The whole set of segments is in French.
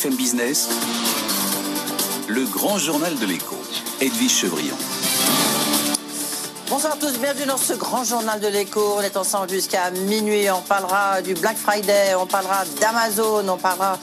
BFM Business, le grand journal de l'écho, Edwige Chevrillon. Bonsoir à tous, bienvenue dans ce grand journal de l'écho. On est ensemble jusqu'à minuit. On parlera du Black Friday, on parlera d'Amazon, on parlera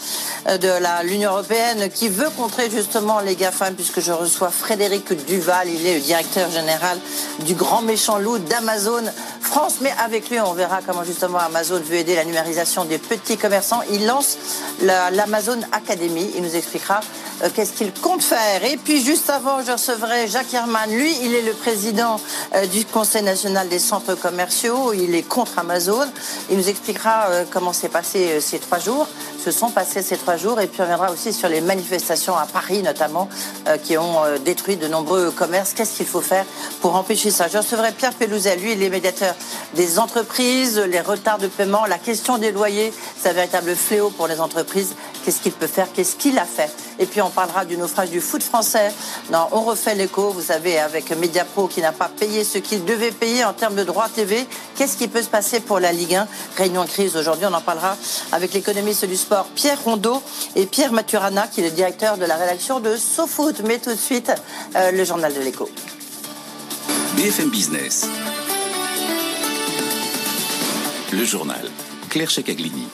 euh, de l'Union européenne qui veut contrer justement les GAFAM puisque je reçois Frédéric Duval. Il est le directeur général du grand méchant loup d'Amazon France. Mais avec lui, on verra comment justement Amazon veut aider la numérisation des petits commerçants. Il lance l'Amazon Academy. Il nous expliquera euh, qu'est-ce qu'il compte faire. Et puis juste avant, je recevrai Jacques Herman. Lui, il est le président euh, du Conseil national des centres commerciaux. Il est contre Amazon. Il nous expliquera euh, comment s'est passé ces trois jours. Se sont passés ces trois jours. Et puis on reviendra aussi sur les manifestations à Paris notamment qui ont détruit de nombreux commerces. Qu'est-ce qu'il faut faire pour empêcher ça? Je recevrai Pierre Pelouzet. Lui, il est médiateur des entreprises, les retards de paiement, la question des loyers. C'est un véritable fléau pour les entreprises. Qu'est-ce qu'il peut faire? Qu'est-ce qu'il a fait? Et puis on parlera du naufrage du foot français. Non, on refait l'écho, vous savez, avec Mediapro qui n'a pas payé ce qu'il devait payer en termes de droits TV. Qu'est-ce qui peut se passer pour la Ligue 1 Réunion crise aujourd'hui, on en parlera avec l'économiste du sport Pierre Rondeau et Pierre Maturana, qui est le directeur de la rédaction de SoFoot. Mais tout de suite, euh, le journal de l'écho. BFM Business. Le journal. Claire Checaglini.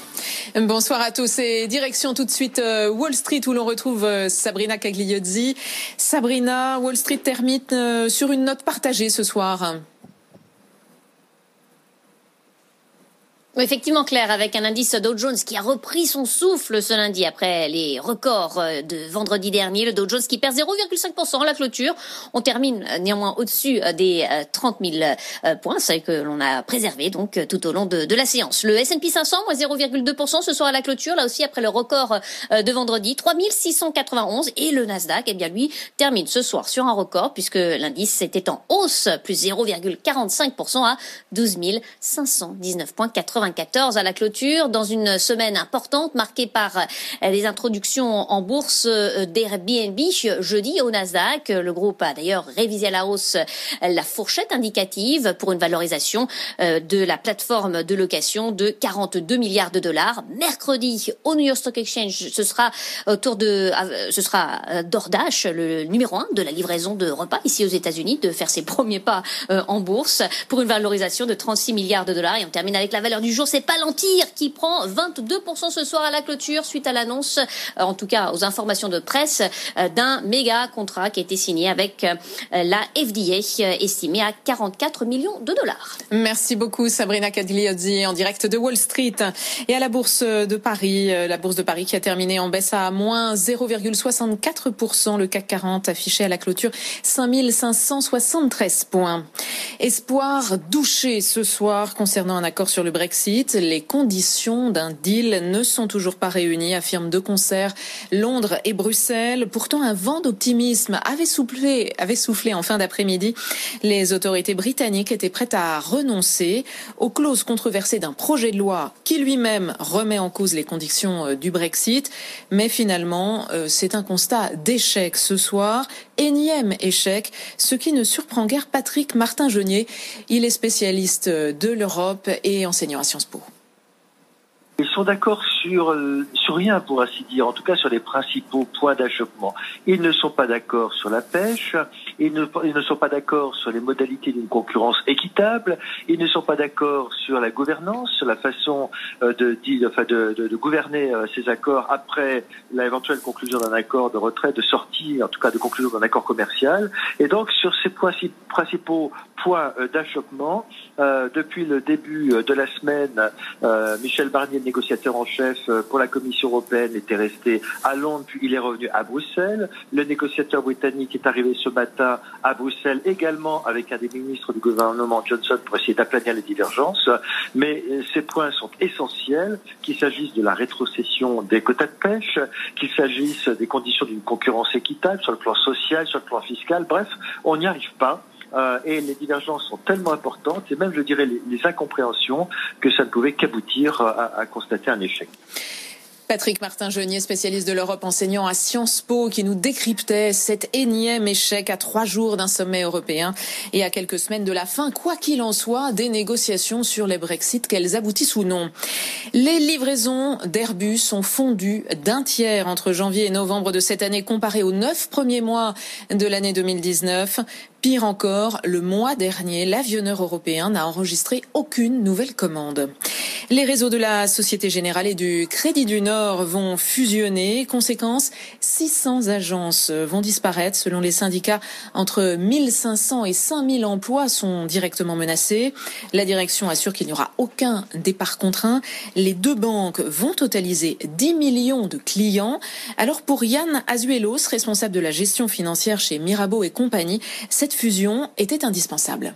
Bonsoir à tous et direction tout de suite euh, Wall Street où l'on retrouve euh, Sabrina Cagliozzi. Sabrina, Wall Street termine euh, sur une note partagée ce soir. Effectivement, Claire, avec un indice Dow Jones qui a repris son souffle ce lundi après les records euh, de vendredi dernier. Le Dow Jones qui perd 0,5% à la clôture. On termine euh, néanmoins au-dessus euh, des 30 000 points, c'est que l'on a préservé donc tout au long de, de la séance. Le S&P 500, moins 0,2% ce soir à la clôture, là aussi après le record de vendredi, 3691. Et le Nasdaq, eh bien lui, termine ce soir sur un record puisque l'indice était en hausse, plus 0,45% à 12 519,80 à la clôture, dans une semaine importante marquée par euh, les introductions en bourse euh, d'Airbnb jeudi au Nasdaq. Le groupe a d'ailleurs révisé à la hausse euh, la fourchette indicative pour une valorisation de la plateforme de location de 42 milliards de dollars. Mercredi, au New York Stock Exchange, ce sera autour de, ce sera DoorDash, le numéro un de la livraison de repas ici aux États-Unis, de faire ses premiers pas en bourse pour une valorisation de 36 milliards de dollars. Et on termine avec la valeur du jour, c'est Palantir qui prend 22% ce soir à la clôture suite à l'annonce, euh, en tout cas aux informations de presse, euh, d'un méga contrat qui a été signé avec euh, la FDA, estimé à 44 millions de dollars. Merci beaucoup Sabrina Cadigliozzi en direct de Wall Street et à la bourse de Paris, la bourse de Paris qui a terminé en baisse à moins 0,64%, le CAC 40 affiché à la clôture 5573 points. Espoir douché ce soir concernant un accord sur le Brexit les conditions d'un deal ne sont toujours pas réunies, affirment de concert Londres et Bruxelles. Pourtant, un vent d'optimisme avait soufflé, en fin d'après-midi. Les autorités britanniques étaient prêtes à renoncer aux clauses controversées d'un projet de loi qui lui-même remet en cause les conditions euh, du Brexit. Mais finalement, euh, c'est un constat d'échec ce soir. Énième échec, ce qui ne surprend guère Patrick Martin-Genier. Il est spécialiste de l'Europe et enseignant à Sciences. Sont d'accord sur, euh, sur rien, pour ainsi dire, en tout cas sur les principaux points d'achoppement. Ils ne sont pas d'accord sur la pêche, ils ne, sont pas d'accord sur les modalités d'une concurrence équitable, ils ne sont pas d'accord sur la gouvernance, sur la façon euh, de, gouverner euh, ces accords après l'éventuelle conclusion d'un accord de retrait, de sortie, en tout cas de conclusion d'un accord commercial. Et donc sur ces principaux points d'achoppement, depuis le début de la semaine, Michel Barnier, le négociateur en chef pour la Commission européenne, était resté à Londres, puis il est revenu à Bruxelles. Le négociateur britannique est arrivé ce matin à Bruxelles également avec un des ministres du gouvernement Johnson pour essayer d'aplanir les divergences. Mais euh, ces points sont essentiels, qu'il s'agisse de la rétrocession des quotas de pêche, qu'il s'agisse des conditions d'une concurrence équitable sur le plan social, sur le plan fiscal. Bref, on n'y arrive pas. Euh, et les divergences sont tellement importantes, et même, je dirais, les, incompréhensions, que ça ne pouvait qu'aboutir à, à constater un échec. Patrick Martin-Genier, spécialiste de l'Europe enseignant à Sciences Po, qui nous décryptait cet énième échec à trois jours d'un sommet européen et à quelques semaines de la fin, quoi qu'il en soit, des négociations sur les Brexit, qu'elles aboutissent ou non. Les livraisons d'Airbus ont fondu d'un tiers entre janvier et novembre de cette année comparé aux neuf premiers mois de l'année 2019. Pire encore, le mois dernier, l'avionneur européen n'a enregistré aucune nouvelle commande. Les réseaux de la Société Générale et du Crédit du Nord vont fusionner. Conséquence, 600 agences vont disparaître. Selon les syndicats, entre 1500 et 5000 emplois sont directement menacés. La direction assure qu'il n'y aura aucun départ contraint. Les deux banques vont totaliser 10 millions de clients. Alors pour Yann Azuelos, responsable de la gestion financière chez Mirabeau et compagnie, cette fusion était indispensable.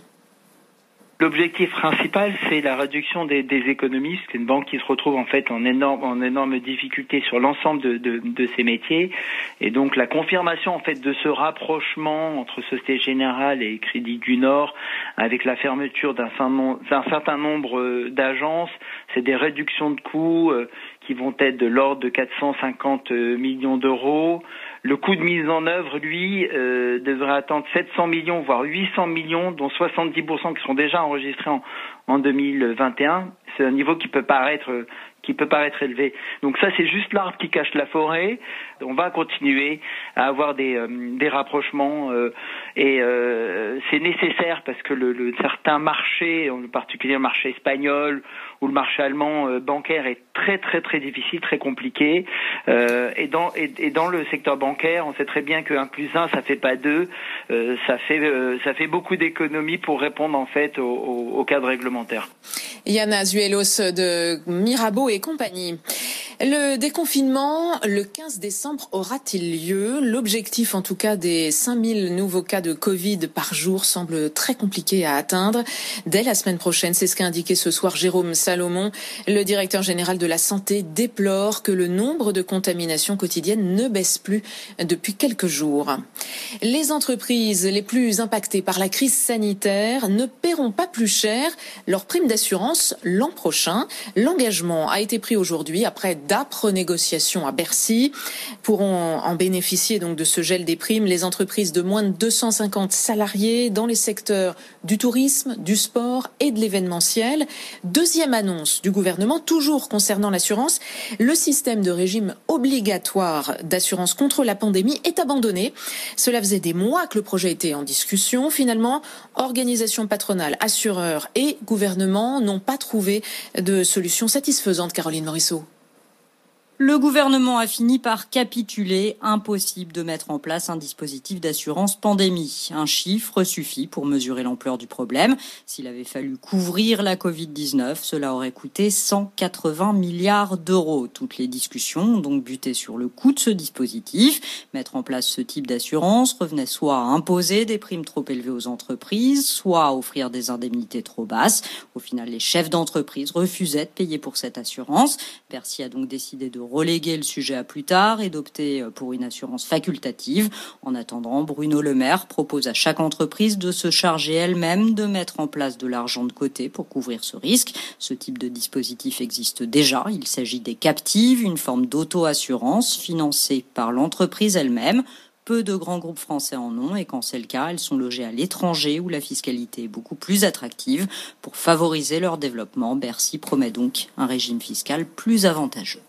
L'objectif principal, c'est la réduction des, économies. C'est une banque qui se retrouve en fait en énorme, en énorme difficulté sur l'ensemble de, de, ses métiers. Et donc la confirmation en fait de ce rapprochement entre Société Générale et Crédit du Nord, avec la fermeture d'un certain nombre euh, d'agences, c'est des réductions de coûts euh, qui vont être de l'ordre de 450 euh, millions d'euros. Le coût de mise en œuvre, lui, euh, devrait attendre 700 millions, voire 800 millions, dont 70% qui sont déjà enregistrés en, en 2021. C'est un niveau qui peut paraître qui peut paraître élevé. Donc ça, c'est juste l'arbre qui cache la forêt. On va continuer à avoir des, euh, rapprochements euh, et euh, c'est nécessaire parce que le, le, certains marchés, en particulier le marché espagnol ou le marché allemand bancaire est très très très difficile, très compliqué. et, dans, le secteur bancaire, on sait très bien que 1 plus 1, ça fait pas 2. ça, fait, beaucoup d'économies pour répondre en fait au cadre réglementaire. Yann De Mirabeau et compagnie. Le déconfinement, le 15 décembre, aura-t-il lieu? L'objectif, en tout cas, des 5000 nouveaux cas de Covid par jour semble très compliqué à atteindre. Dès la semaine prochaine, c'est ce qu'a indiqué ce soir Jérôme Salomon. Le directeur général de la santé déplore que le nombre de contaminations quotidiennes ne baisse plus depuis quelques jours. Les entreprises les plus impactées par la crise sanitaire ne paieront pas plus cher leurs primes d'assurance l'an prochain. L'engagement a été pris aujourd'hui après d'âpres négociations à Bercy. Pourront en bénéficier donc de ce gel des primes les entreprises de moins de 250 salariés dans les secteurs du tourisme, du sport et de l'événementiel. Deuxième annonce du gouvernement, toujours concernant l'assurance, le système de régime obligatoire d'assurance contre la pandémie est abandonné. Cela faisait des mois que le projet était en discussion. Finalement, organisations patronales, assureurs et gouvernement n'ont pas trouvé de solution satisfaisante, Caroline Morisseau. Le gouvernement a fini par capituler. Impossible de mettre en place un dispositif d'assurance pandémie. Un chiffre suffit pour mesurer l'ampleur du problème. S'il avait fallu couvrir la Covid-19, cela aurait coûté 180 milliards d'euros. Toutes les discussions ont donc buté sur le coût de ce dispositif. Mettre en place ce type d'assurance revenait soit à imposer des primes trop élevées aux entreprises, soit à offrir des indemnités trop basses. Au final, les chefs d'entreprise refusaient de payer pour cette assurance. Bercy a donc décidé de reléguer le sujet à plus tard et d'opter euh, pour une assurance facultative. En attendant, Bruno Le Maire propose à chaque entreprise de se charger elle-même de mettre en place de l'argent de côté pour couvrir ce risque. Ce type de dispositif existe déjà. Il s'agit des captives, une forme d'auto-assurance financée par l'entreprise elle-même peu de grands groupes français en ont et quand c'est le cas, elles sont logées à l'étranger où la fiscalité est beaucoup plus attractive. Pour favoriser leur développement, Bercy promet donc un régime fiscal plus avantageux.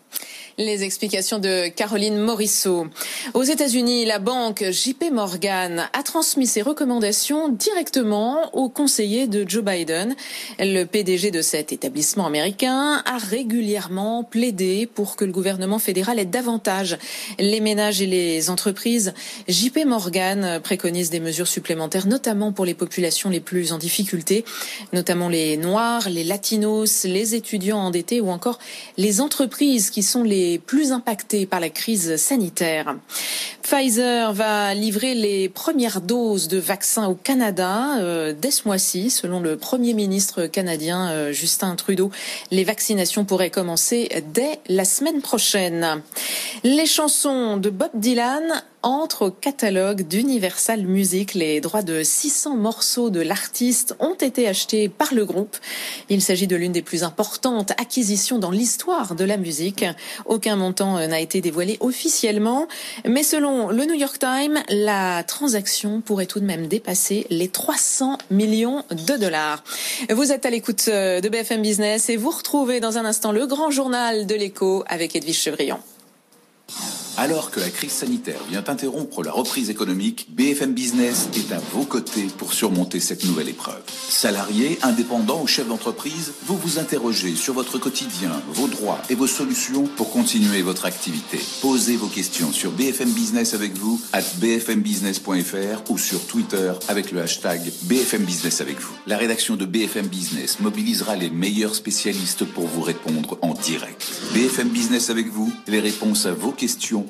Les explications de Caroline Morisseau. Aux États-Unis, la banque JP Morgan a transmis ses recommandations directement au conseiller de Joe Biden. Le PDG de cet établissement américain a régulièrement plaidé pour que le gouvernement fédéral aide davantage les ménages et les entreprises. JP Morgan préconise des mesures supplémentaires, notamment pour les populations les plus en difficulté, notamment les Noirs, les Latinos, les étudiants endettés ou encore les entreprises qui sont les plus impactés par la crise sanitaire. Pfizer va livrer les premières doses de vaccins au Canada euh, dès ce mois-ci, selon le Premier ministre canadien euh, Justin Trudeau. Les vaccinations pourraient commencer dès la semaine prochaine. Les chansons de Bob Dylan entre au catalogue d'Universal Music. Les droits de 600 morceaux de l'artiste ont été achetés par le groupe. Il s'agit de l'une des plus importantes acquisitions dans l'histoire de la musique. Aucun montant n'a été dévoilé officiellement, mais selon le New York Times, la transaction pourrait tout de même dépasser les 300 millions de dollars. Vous êtes à l'écoute de BFM Business et vous retrouvez dans un instant le grand journal de l'écho avec Edwige Chevrillon. Alors que la crise sanitaire vient interrompre la reprise économique, BFM Business est à vos côtés pour surmonter cette nouvelle épreuve. Salariés, indépendants ou chefs d'entreprise, vous vous interrogez sur votre quotidien, vos droits et vos solutions pour continuer votre activité. Posez vos questions sur BFM Business avec vous, à bfmbusiness.fr ou sur Twitter avec le hashtag BFM Business avec vous. La rédaction de BFM Business mobilisera les meilleurs spécialistes pour vous répondre en direct. BFM Business avec vous, les réponses à vos questions